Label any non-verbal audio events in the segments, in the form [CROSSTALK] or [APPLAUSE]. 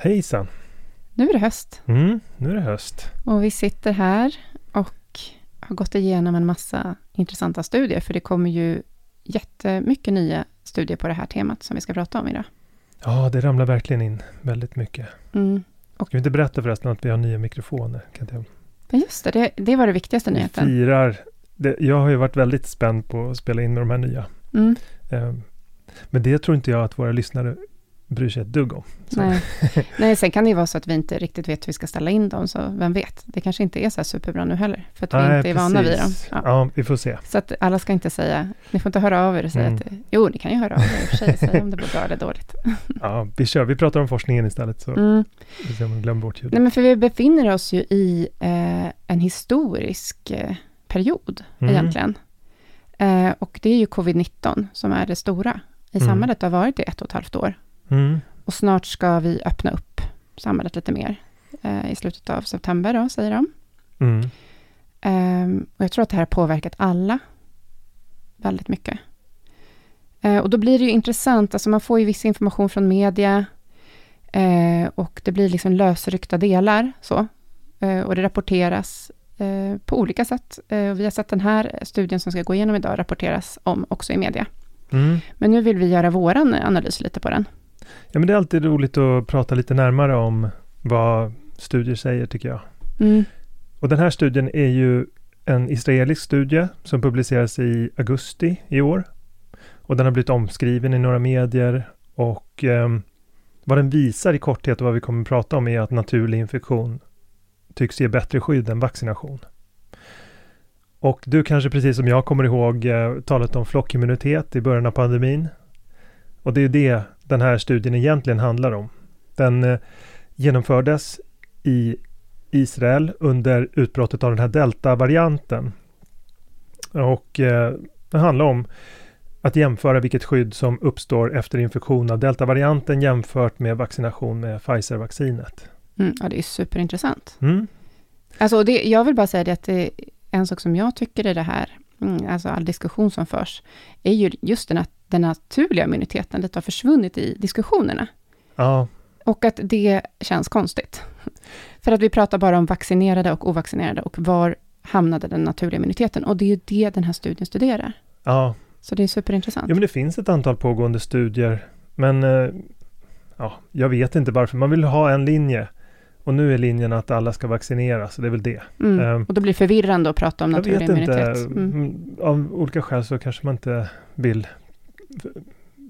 Hejsan! Nu är det höst. Mm, nu är det höst. Och vi sitter här och har gått igenom en massa intressanta studier, för det kommer ju jättemycket nya studier på det här temat som vi ska prata om idag. Ja, det ramlar verkligen in väldigt mycket. Mm. Ska vi inte berätta förresten att vi har nya mikrofoner? Kan jag... Men just det, det, det var det viktigaste vi nyheten. firar. Det, jag har ju varit väldigt spänd på att spela in med de här nya. Mm. Ehm, Men det tror inte jag att våra lyssnare bryr sig ett dugg om. Så- Nej. [LAUGHS] Nej, sen kan det ju vara så att vi inte riktigt vet hur vi ska ställa in dem, så vem vet? Det kanske inte är så här superbra nu heller, för att vi Nej, inte är vana vid dem. precis. Ja. Ja. vi får se. Så att alla ska inte säga, ni får inte höra av er och säga Mm. att, jo, ni kan ju höra av er i och för sig, säga om det blir bra eller dåligt. [LAUGHS] Ja, vi kör. Vi pratar om forskningen istället, så Mm. vi ser om vi glömmer bort ljudet. Nej, men för vi befinner oss ju i eh, en historisk eh, period, Mm. egentligen. Eh, och det är ju covid-19 som är det stora i Mm. samhället. Det har varit i ett och ett halvt år. Mm. Och snart ska vi öppna upp samhället lite mer. Eh, I slutet av september då, säger de. Mm. Ehm, och jag tror att det här har påverkat alla väldigt mycket. Eh, och då blir det ju intressant, alltså man får ju viss information från media eh, och det blir liksom lösryckta delar så. Eh, och det rapporteras eh, på olika sätt. Eh, och vi har sett den här studien som ska gå igenom idag rapporteras om också i media. Mm. Men nu vill vi göra våran analys lite på den. Ja, men det är alltid roligt att prata lite närmare om vad studier säger, tycker jag. Mm. Och den här studien är ju en israelisk studie som publicerades i augusti i år. Och den har blivit omskriven i några medier och ehm, vad den visar i korthet och vad vi kommer att prata om är att naturlig infektion tycks ge bättre skydd än vaccination. Och du kanske precis som jag kommer ihåg eh, talet om flockimmunitet i början av pandemin. Och det är det den här studien egentligen handlar om. Den eh, genomfördes i Israel under utbrottet av den här delta-varianten. Och eh, det handlar om att jämföra vilket skydd som uppstår efter infektion av delta-varianten jämfört med vaccination med Pfizer-vaccinet. Mm, ja, det är superintressant. Mm. Alltså, det, jag vill bara säga det att det är en sak som jag tycker i det här, mm, alltså all diskussion som förs, är ju just den, att den naturliga immuniteten lite har försvunnit i diskussionerna. Ja, Och att det känns konstigt. [LAUGHS] För att vi pratar bara om vaccinerade och ovaccinerade och var hamnade den naturliga immuniteten? Och det är ju det den här studien studerar. Ja. Så det är superintressant. Ja, men det finns ett antal pågående studier, men eh, ja, jag vet inte varför. Man vill ha en linje. Och nu är linjen att alla ska vaccineras, det är väl det. Mm. Um, och då blir det förvirrande att prata om jag naturlig vet inte, immunitet. Mm. mm, av olika skäl så kanske man inte vill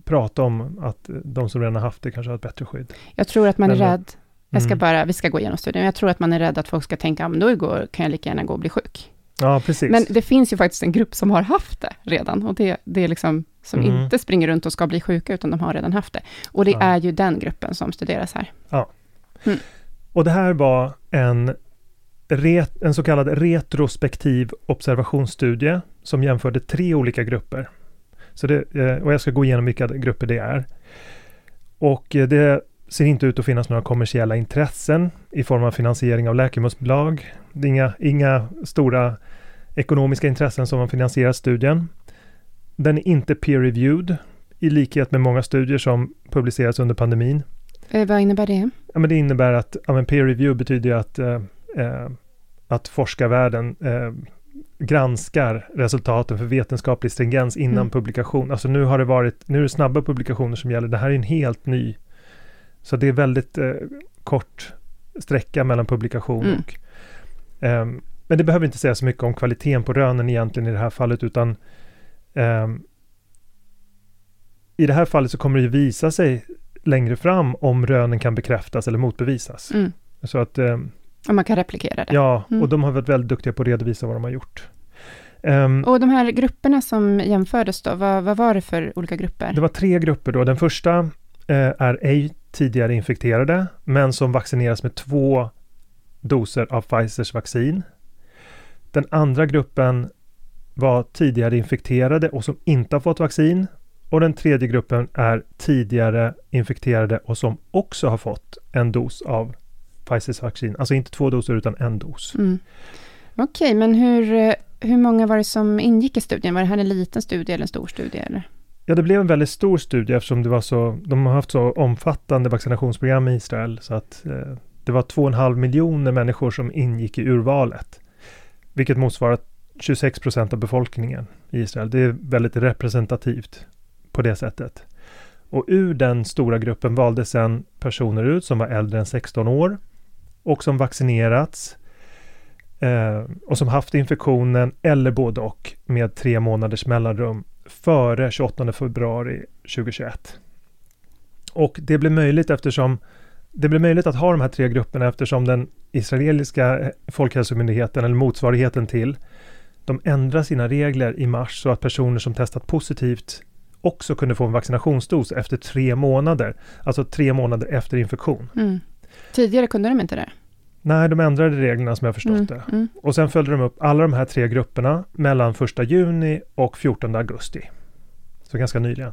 prata om att de som redan har haft det kanske har ett bättre skydd. Jag tror att man är Men, rädd. Jag ska Mm. bara, vi ska gå igenom studien. Jag tror att man är rädd att folk ska tänka, ja, men då går, kan jag lika gärna gå och bli sjuk. Ja, precis. Men det finns ju faktiskt en grupp som har haft det redan. Och det, det är liksom, som Mm. inte springer runt och ska bli sjuka, utan de har redan haft det. Och det Ja. är ju den gruppen som studeras här. Och det här var en, ret, en så kallad retrospektiv observationsstudie som jämförde tre olika grupper. Så det, eh, och jag ska gå igenom vilka grupper det är. Och eh, det ser inte ut att finnas några kommersiella intressen i form av finansiering av läkemedelsbolag. Det är inga, inga stora ekonomiska intressen som har finansierat studien. Den är inte peer-reviewed i likhet med många studier som publicerats under pandemin. Eh, vad innebär det? Ja, men det innebär att ja, men peer review betyder att, eh, eh, att forskarvärlden eh, granskar resultaten för vetenskaplig stringens innan Mm. publikation. Alltså nu har det varit, nu är det snabba publikationer som gäller. Det här är en helt ny. Så det är väldigt eh, kort sträcka mellan publikation Mm. och ehm, men det behöver inte säga så mycket om kvaliteten på rönen egentligen i det här fallet utan ehm, i det här fallet så kommer det ju visa sig längre fram om rönen kan bekräftas eller motbevisas. Mm. Så att, Om man kan replikera det. ja, Mm. och de har varit väldigt duktiga på att redovisa vad de har gjort. Ehm, Och de här grupperna som jämfördes då, vad, vad var det för olika grupper? det var tre grupper då. Den första eh, är ej tidigare infekterade, men som vaccineras med två doser av Pfizers vaccin. Den andra gruppen var tidigare infekterade och som inte har fått vaccin. Och den tredje gruppen är tidigare infekterade och som också har fått en dos av Pfizers vaccin. Alltså inte två doser utan en dos. Mm. Okej, men hur, eh, hur många var det som ingick i studien? Var det här en liten studie eller en stor studie? Eller? Ja, det blev en väldigt stor studie eftersom det var så, de har haft så omfattande vaccinationsprogram i Israel så att eh, det var 2,5 miljoner människor som ingick i urvalet. Vilket motsvarar 26 procent av befolkningen i Israel. Det är väldigt representativt på det sättet. Och ur den stora gruppen valdes sen personer ut som var äldre än 16 år och som vaccinerats eh, och som haft infektionen eller både och med tre månaders mellanrum före 28 februari 2021. Och det blev möjligt eftersom det blev möjligt att ha de här tre grupperna eftersom den israeliska folkhälsomyndigheten eller motsvarigheten till de ändrar sina regler i mars så att personer som testat positivt också kunde få en vaccinationsdos efter tre månader. Alltså tre månader efter infektion. Mm. Tidigare kunde de inte det? Nej, de ändrade reglerna som jag förstått Mm. det. Mm. Och sen följde de upp alla de här tre grupperna mellan 1 juni och 14 augusti. Så ganska nyligen.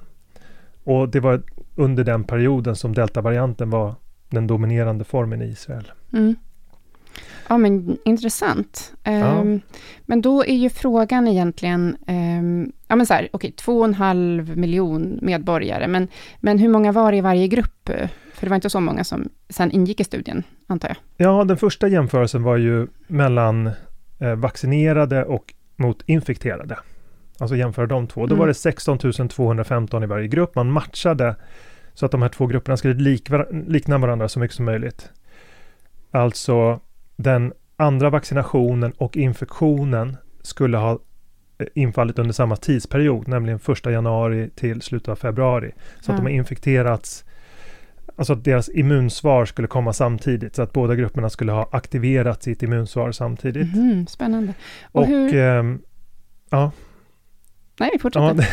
Och det var under den perioden som deltavarianten var den dominerande formen i Israel. Mm. Ja, men intressant. Ehm, Men då är ju frågan egentligen, ehm, ja men så här, okej, två och en halv miljon medborgare, men, men hur många var det i varje grupp? För det var inte så många som sen ingick i studien, antar jag. Ja, den första jämförelsen var ju mellan eh, vaccinerade och mot infekterade. Alltså jämföra de två. Då Mm. var det 16 215 i varje grupp. Man matchade så att de här två grupperna skulle likna varandra så mycket som möjligt. Alltså den andra vaccinationen och infektionen skulle ha eh, infallit under samma tidsperiod, nämligen 1 januari till slutet av februari. Så att Ja. de har infekterats, alltså att deras immunsvar skulle komma samtidigt, så att båda grupperna skulle ha aktiverat sitt immunsvar samtidigt. Mhm, spännande. Och, Och hur... ehm, Nej, vi fortsätter.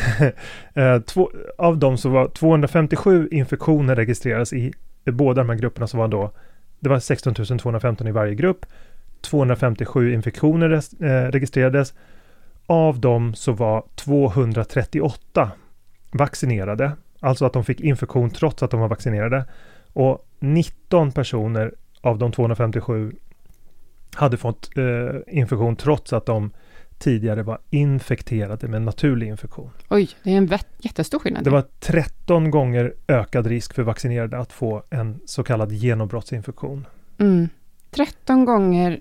Ja, [LAUGHS] eh, två, av dem så var 257 infektioner registrerades i, båda de här grupperna som var då, det var 16 215 i varje grupp. 257 infektioner eh, registrerades. Av dem så var 238 vaccinerade, alltså att de fick infektion trots att de var vaccinerade. Och 19 personer av de 257 hade fått eh, infektion trots att de tidigare var infekterade med naturlig infektion. Oj, det är en jättestor skillnad. Det var 13 gånger ökad risk för vaccinerade att få en så kallad genombrottsinfektion. Mm. 13 16 gånger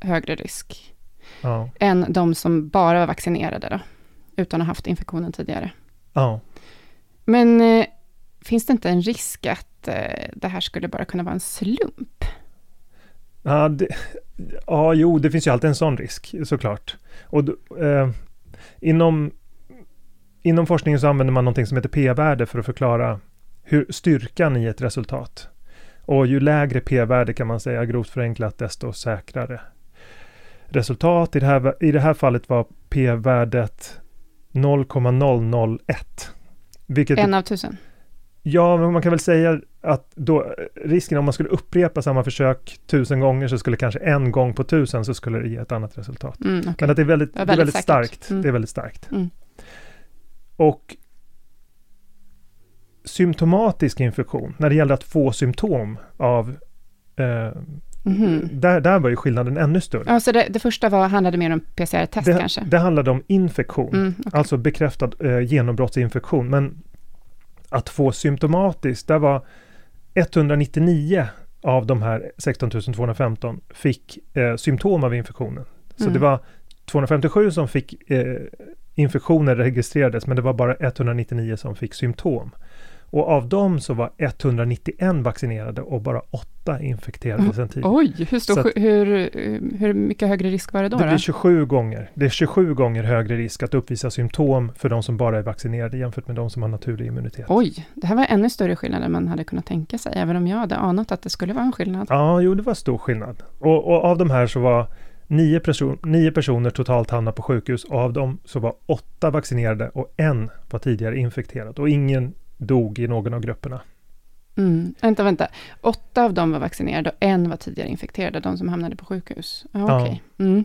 högre risk Ja. än de som bara var vaccinerade då, utan att ha haft infektionen tidigare. Ja. Men eh, finns det inte en risk att eh, det här skulle bara kunna vara en slump? Ja, det, ja, jo, det finns ju alltid en sån risk såklart. Och eh, inom, inom forskningen så använder man någonting som heter p-värde för att förklara hur styrkan i ett resultat. Och ju lägre p-värde kan man säga grovt förenklat, desto säkrare resultat. I det här, i det här fallet var p-värdet 0,001. Vilket En av tusen? Ja, men man kan väl säga att då, risken om man skulle upprepa samma försök tusen gånger så skulle kanske en gång på tusen så skulle det ge ett annat resultat. Mm, okej. Men att det är väldigt, Det var det är väldigt väldigt starkt. Mm. Det är väldigt starkt. Mm. Och symptomatisk infektion, när det gäller att få symptom av eh, Mhm. där, där var ju skillnaden ännu större. Ja, så det, det första var, handlade mer om PCR-test det, kanske? det handlade om infektion. Mm, okej. Alltså bekräftad eh, genombrottsinfektion. Men att få symptomatiskt, där var 199 av de här 16 215 fick eh, symptom av infektionen. Så Mm. det var 257 som fick eh, infektioner registrerades, men det var bara 199 som fick symptom. Och av dem så var 191 vaccinerade och bara 8 infekterade Mm. sedan tidigare. Oj, hur, stor, att- hur, hur mycket högre risk var det då? Det då? blir 27 gånger. Det är 27 gånger högre risk att uppvisa symptom för de som bara är vaccinerade jämfört med de som har naturlig immunitet. Oj, det här var ännu större skillnad än man hade kunnat tänka sig, även om jag hade anat att det skulle vara en skillnad. Ja, jo, det var stor skillnad. Och, och av de här så var nio, person, nio personer totalt hamnade på sjukhus och av dem så var åtta vaccinerade och en var tidigare infekterad och ingen dog i någon av grupperna. Mm. Vänta, vänta. Åtta av dem var vaccinerade och en var tidigare infekterade, de som hamnade på sjukhus. Ja, Ja. Mm.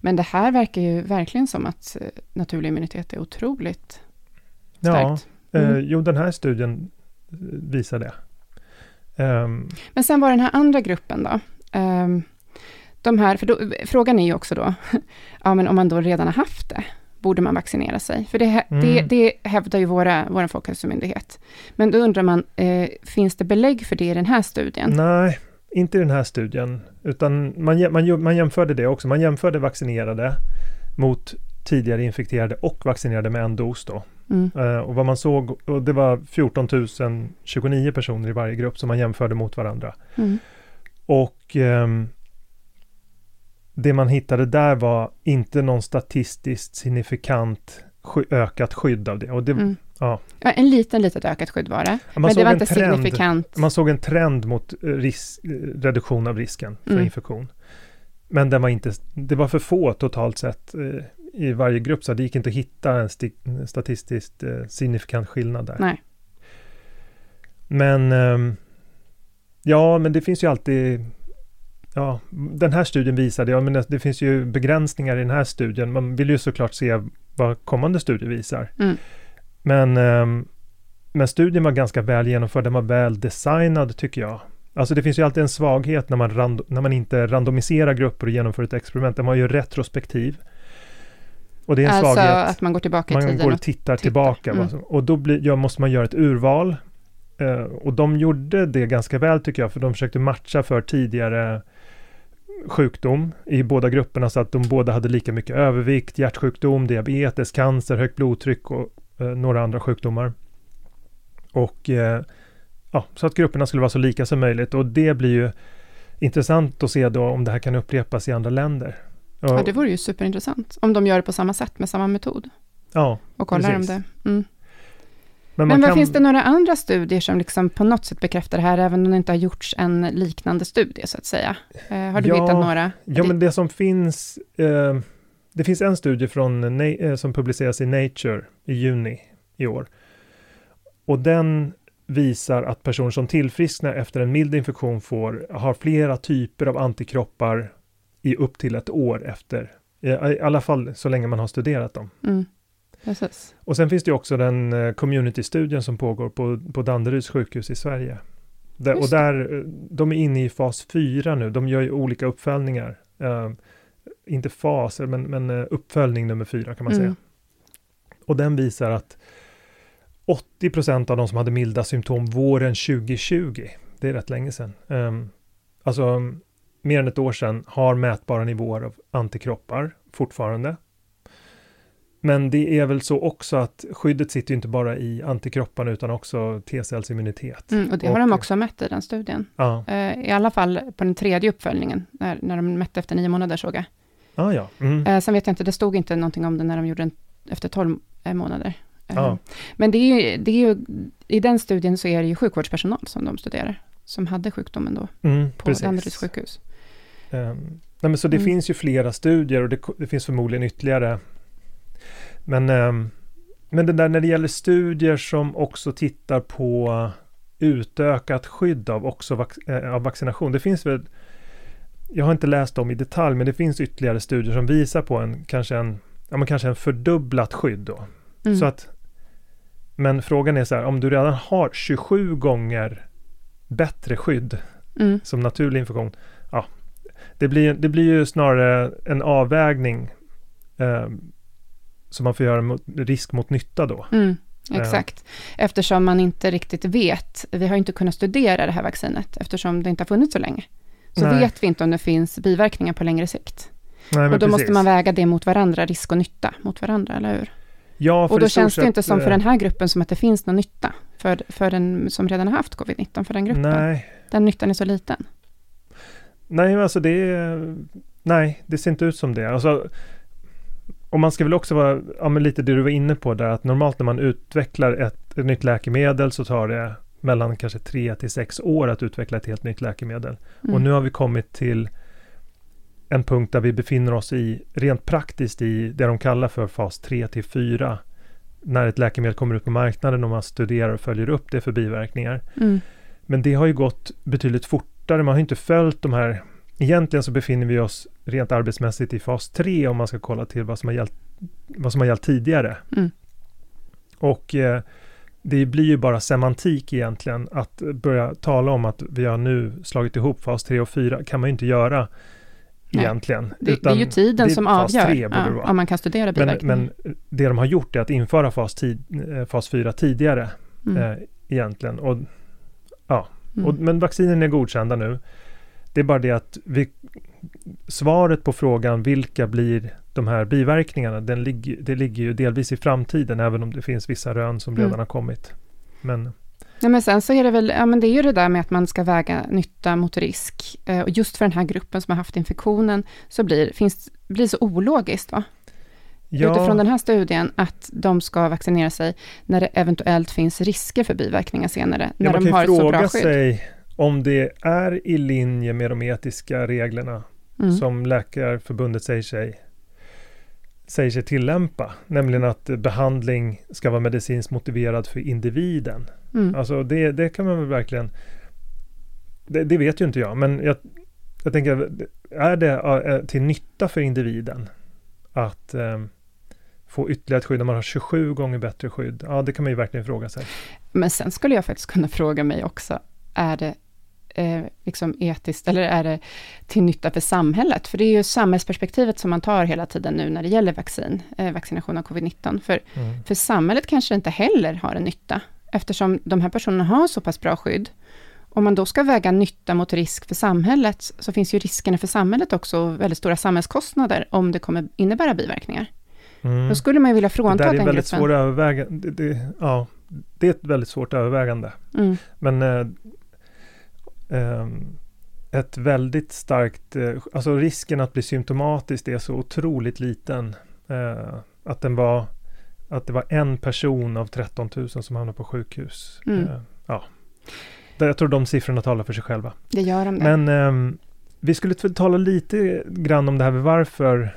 Men det här verkar ju verkligen som att eh, naturlig immunitet är otroligt Ja, starkt. Mm. eh, jo, den här studien eh, visar det. Ehm, Men sen var den här andra gruppen då. Ehm, de här, för då, frågan är ju också då, [LAUGHS] ja men om man då redan har haft det, borde man vaccinera sig? För det, hä- det, Mm. det hävdar ju våra, vår folkhälsomyndighet. Men då undrar man, eh, finns det belägg för det i den här studien? Nej, inte i den här studien, utan man, man, man jämförde det också. Man jämförde vaccinerade mot tidigare infekterade och vaccinerade med en dos då. Mm. Eh, och vad man såg, och det var 14 029 personer i varje grupp som man jämförde mot varandra. Mm. Och ehm, det man hittade där var inte någon statistiskt signifikant sky- ökat skydd av det. Och det Mm. ja. Ja, en liten, litet ökat skydd var det. man men det var inte trend, signifikant. Man såg en trend mot eh, ris- eh, reduktion av risken för Mm. infektion. Men den var inte, det var för få totalt sett eh, i varje grupp så det gick inte att hitta en sti- statistiskt eh, signifikant skillnad där. Nej. Men ehm, ja, men det finns ju alltid Ja, den här studien visade, ja men det, finns ju begränsningar i den här studien. Man vill ju såklart se vad kommande studier visar. Mm. Men, ehm, men studien var ganska väl genomförd, den var väl designad tycker jag. Alltså det finns ju alltid en svaghet när man, rand, när man inte randomiserar grupper och genomför ett experiment. Den var ju retrospektiv. Och det är en Alltså svaghet. att man går tillbaka i Man tiden. går och och- tittar, tittar. tillbaka. Mm. Och då blir, ja, måste man göra ett urval. Eh, och de gjorde det ganska väl tycker jag, för de försökte matcha för tidigare sjukdom i båda grupperna så att de båda hade lika mycket övervikt, hjärtsjukdom, diabetes, cancer, högt blodtryck och eh, några andra sjukdomar. Och eh, ja, så att grupperna skulle vara så lika som möjligt och det blir ju intressant att se då om det här kan upprepas i andra länder. Och, Ja, det vore ju superintressant. Om de gör det på samma sätt med samma metod. ja, Och kollar Precis. om det. Mm. Men, Men kan, finns det några andra studier som liksom på något sätt bekräftar det här, även om det inte har gjorts en liknande studie, så att säga? Eh, har du Ja, hittat några? Ja, men det som finns, eh, det finns en studie från, eh, som publiceras i Nature i juni i år. Och den visar att personer som tillfrisknar efter en mild infektion får, har flera typer av antikroppar i upp till ett år efter. I, I alla fall så länge man har studerat dem. Mm. Precis. Och sen finns det ju också den eh, community-studien som pågår på, på Danderyds sjukhus i Sverige. Där, och där, eh, de är inne i fas 4 nu, de gör ju olika uppföljningar. Eh, inte faser, men, men uppföljning nummer 4 kan man Mm. säga. Och den visar att 80 procent av de som hade milda symptom våren 2020, det är rätt länge sedan, um, alltså mer än ett år sedan har mätbara nivåer av antikroppar fortfarande. Men det är väl så också att skyddet sitter inte bara i antikropparna utan också T-cellsimmunitet. Mm, och det har de också mätt i den studien. Ja. Eh, I alla fall på den tredje uppföljningen, när, när de mätte efter nio månader såg jag. Ah, ja. Mm. Eh, sen vet jag inte, det stod inte någonting om det när de gjorde den efter tolv eh, månader. Ja. Men det är, ju, det är ju, i den studien så är det ju sjukvårdspersonal som de studerar, som hade sjukdomen då Mm, på precis. Danderyds sjukhus. Ehm, nej, men så det Mm. finns ju flera studier och det, det finns förmodligen ytterligare. Men, ehm, men det där när det gäller studier som också tittar på utökat skydd av, också vac, eh, av vaccination. Det finns väl, jag har inte läst dem i detalj, men det finns ytterligare studier som visar på en kanske en, ja, men kanske en fördubblat skydd då. Mm. Så att, men frågan är så här, om du redan har 27 gånger bättre skydd Mm. som naturlig infektion. Ja, det blir, det blir ju snarare en avvägning eh, som man får göra mot, risk mot nytta då. Mm, Ja. exakt. Eftersom man inte riktigt vet. Vi har inte kunnat studera det här vaccinet, eftersom det inte har funnits så länge. Så Nej. vet vi inte om det finns biverkningar på längre sikt. Nej, men och då måste precis. man väga det mot varandra, risk och nytta mot varandra, eller hur? Ja, Och då känns det inte som för eh, den här gruppen som att det finns någon nytta, för, för den som redan har haft covid-19, för den gruppen. Nej, Den nyttan är så liten. nej, alltså det nej, det ser inte ut som det. Alltså, och man ska väl också vara, ja men lite det du var inne på där, att normalt när man utvecklar ett, ett nytt läkemedel så tar det mellan kanske tre till sex år att utveckla ett helt nytt läkemedel. Mm. Och nu har vi kommit till en punkt där vi befinner oss i, rent praktiskt i det de kallar för fas 3 till 4. När ett läkemedel kommer ut på marknaden och man studerar och följer upp det för biverkningar. Mm. Men det har ju gått betydligt fortare. Man har inte följt de här. Egentligen så befinner vi oss rent arbetsmässigt i fas 3 om man ska kolla till vad som har gällt, vad som har gällt tidigare. Mm. Och eh, det blir ju bara semantik egentligen att börja tala om att vi har nu slagit ihop fas 3 och 4 kan man ju inte göra Nej. egentligen. Det, det är ju tiden är som avgör 3 borde det ja, om man kan studera men, biverkningar. men det de har gjort är att införa fas, tid, eh, fas 4 tidigare mm. eh, egentligen. Och, Mm. och, men vaccinen är godkända nu. Det är bara det att vi, svaret på frågan vilka blir de här biverkningarna, den ligger, det ligger ju delvis i framtiden, även om det finns vissa rön som redan Mm. har kommit. Men Nej, men sen så är det väl, ja men det är ju det där med att man ska väga nytta mot risk. Eh, och just för den här gruppen som har haft infektionen, så blir, finns, blir så ologiskt va? Utifrån den här studien, att de ska vaccinera sig när det eventuellt finns risker för biverkningar senare, ja, när de har ett så bra skydd. sig om det är i linje med de etiska reglerna Mm. som Läkarförbundet säger sig, säger sig tillämpa. Nämligen att eh, behandling ska vara medicinskt motiverad för individen. Mm. Alltså det, det kan man väl verkligen... Det, det vet ju inte jag, men jag, jag tänker, är det till nytta för individen att eh, få ytterligare ett skydd om man har 27 gånger bättre skydd? Ja, det kan man ju verkligen fråga sig. Men sen skulle jag faktiskt kunna fråga mig också, är det eh, liksom etiskt, eller är det till nytta för samhället? För det är ju samhällsperspektivet som man tar hela tiden nu när det gäller vaccin, eh, vaccination av covid-19. För, Mm. för samhället kanske inte heller har en nytta, eftersom de här personerna har så pass bra skydd. Om man då ska väga nytta mot risk för samhället, så finns ju riskerna för samhället också, väldigt stora samhällskostnader, om det kommer innebära biverkningar. Mm. Då skulle man ju vilja Det frånta där är den en väldigt gruppen. svår övervägande. Det, det, ja, det är ett väldigt svårt övervägande. Mm. Men eh, ett väldigt starkt, eh, alltså risken att bli symptomatisk är så otroligt liten. Eh, att den var, att det var en person av 13 000 som hamnade på sjukhus. Mm. Eh, ja. Jag tror de siffrorna talar för sig själva. Det gör de. Men ehm, vi skulle tala lite grann om det här med varför.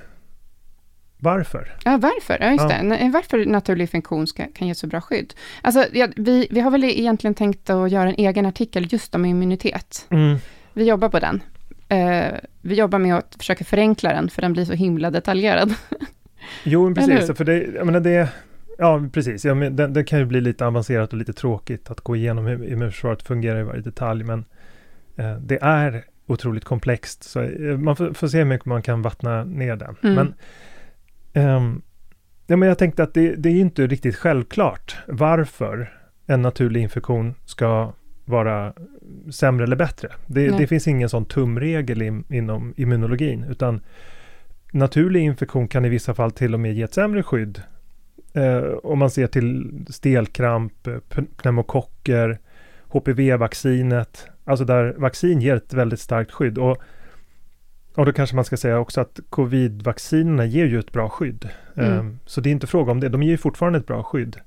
Varför? Ja, varför? Ja, just Ja. det. Varför naturlig infektion ska, kan ge så bra skydd? Alltså, ja, vi, vi har väl egentligen tänkt att göra en egen artikel just om immunitet. Mm. Vi jobbar på den. Eh, vi jobbar med att försöka förenkla den, för den blir så himla detaljerad. Jo, men precis. För det, jag menar det, ja, precis. Ja, men det, det kan ju bli lite avancerat och lite tråkigt att gå igenom hur immunförsvaret fungerar i varje detalj. Men eh, det är otroligt komplext. Så eh, man får, får se hur mycket man kan vattna ner den. Mm. Men, ehm, ja, men jag tänkte att det, det är inte riktigt självklart varför en naturlig infektion ska vara sämre eller bättre. Det, det finns ingen sån tumregel in, inom immunologin, utan naturlig infektion kan i vissa fall till och med ge ett sämre skydd. Eh, om man ser till stelkramp, pneumokocker, HPV-vaccinet, alltså där vaccin ger ett väldigt starkt skydd. Och, och då kanske man ska säga också att covid-vaccinerna ger ju ett bra skydd. Mm. Eh, så det är inte fråga om det, de ger ju fortfarande ett bra skydd.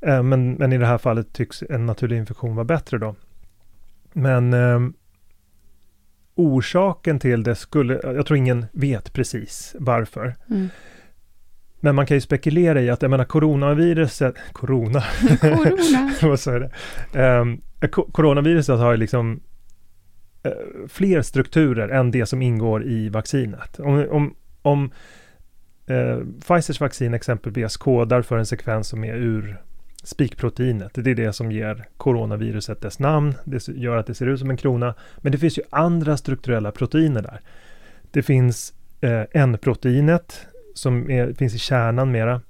Eh, men, men i det här fallet tycks en naturlig infektion vara bättre då. Men eh, orsaken till det skulle, jag tror ingen vet precis varför. Mm. Men man kan ju spekulera i att, jag menar coronaviruset, corona, [LAUGHS] corona. [LAUGHS] vad sa jag det? Um, coronaviruset har ju liksom Eh, fler strukturer än det som ingår i vaccinet. Om, om, om eh, Pfizers vaccin exempelvis kodar för en sekvens som är ur spikproteinet. Det är det som ger coronaviruset dess namn. Det gör att det ser ut som en krona. Men det finns ju andra strukturella proteiner där. Det finns eh, N-proteinet som är, finns i kärnan mera.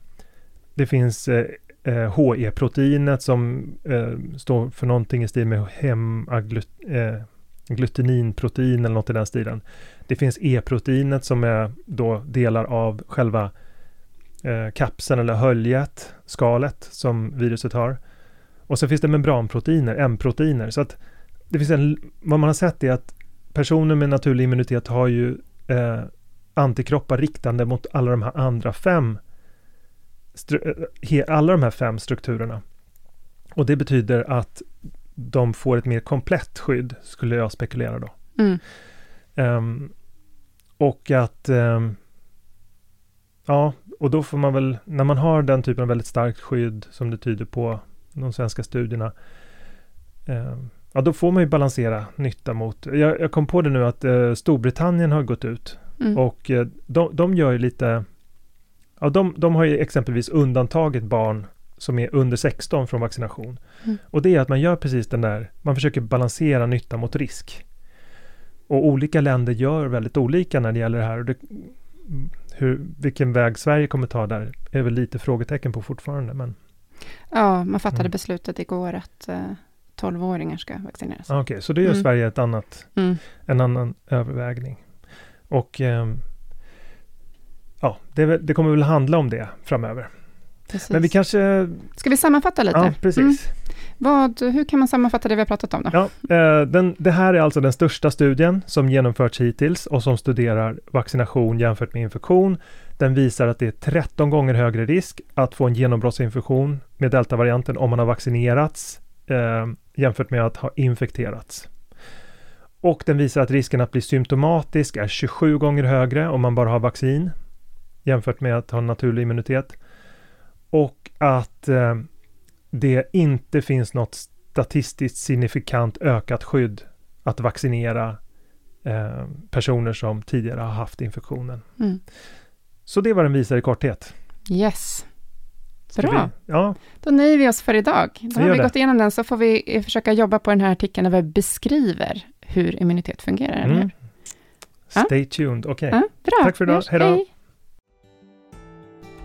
Det finns eh, eh HE-proteinet som eh, står för någonting i stil med hemagglutininprotein eh, eller något i den stilen. Det finns E-proteinet som är då delar av själva eh, kapseln eller höljet, skalet som viruset har. Och så finns det membranproteiner, M-proteiner. Så att det finns en, vad man har sett är att personer med naturlig immunitet har ju eh, antikroppar riktande mot alla de här andra fem eh, alla de här fem strukturerna. Och det betyder att de får ett mer komplett skydd, skulle jag spekulera då. Mm. Um, och att um, ja, och då får man väl, när man har den typen av väldigt starkt skydd som det tyder på de svenska studierna, eh, ja då får man ju balansera nytta mot, jag, jag kom på det nu att eh, Storbritannien har gått ut mm. och eh, de, de gör ju lite, ja de, de har ju exempelvis undantagit barn som är under 16 från vaccination. Mm. Och det är att man gör precis den där, man försöker balansera nytta mot risk. Och olika länder gör väldigt olika när det gäller det här. Och det, hur, vilken väg Sverige kommer ta där är väl lite frågetecken på fortfarande. Men... Ja, man fattade mm. beslutet igår att eh, 12-åringar ska vaccineras. Okej, okay, så det gör mm. Sverige ett annat, mm. en annan övervägning. Och eh, ja, det, det, kommer väl handla om det framöver. Precis. Men vi kanske... Ska vi sammanfatta lite? Ja, precis. Mm. Vad, hur kan man sammanfatta det vi har pratat om då? Ja, eh, den, det här är alltså den största studien som genomförts hittills och som studerar vaccination jämfört med infektion. Den visar att det är 13 gånger högre risk att få en genombrottsinfektion med deltavarianten om man har vaccinerats eh, jämfört med att ha infekterats. Och den visar att risken att bli symptomatisk är 27 gånger högre om man bara har vaccin jämfört med att ha naturlig immunitet. Och att eh, det inte finns något statistiskt signifikant ökat skydd att vaccinera eh, personer som tidigare har haft infektionen. Mm. Så det var den visar i korthet. Yes. Bra. Vi, ja. Då nöjer vi oss för idag. Då har vi det. gått igenom den, så får vi eh, försöka jobba på den här artikeln där vi beskriver hur immunitet fungerar. Mm. Stay ja? tuned. Okej. Okay. Ja, Tack för idag. Hej då.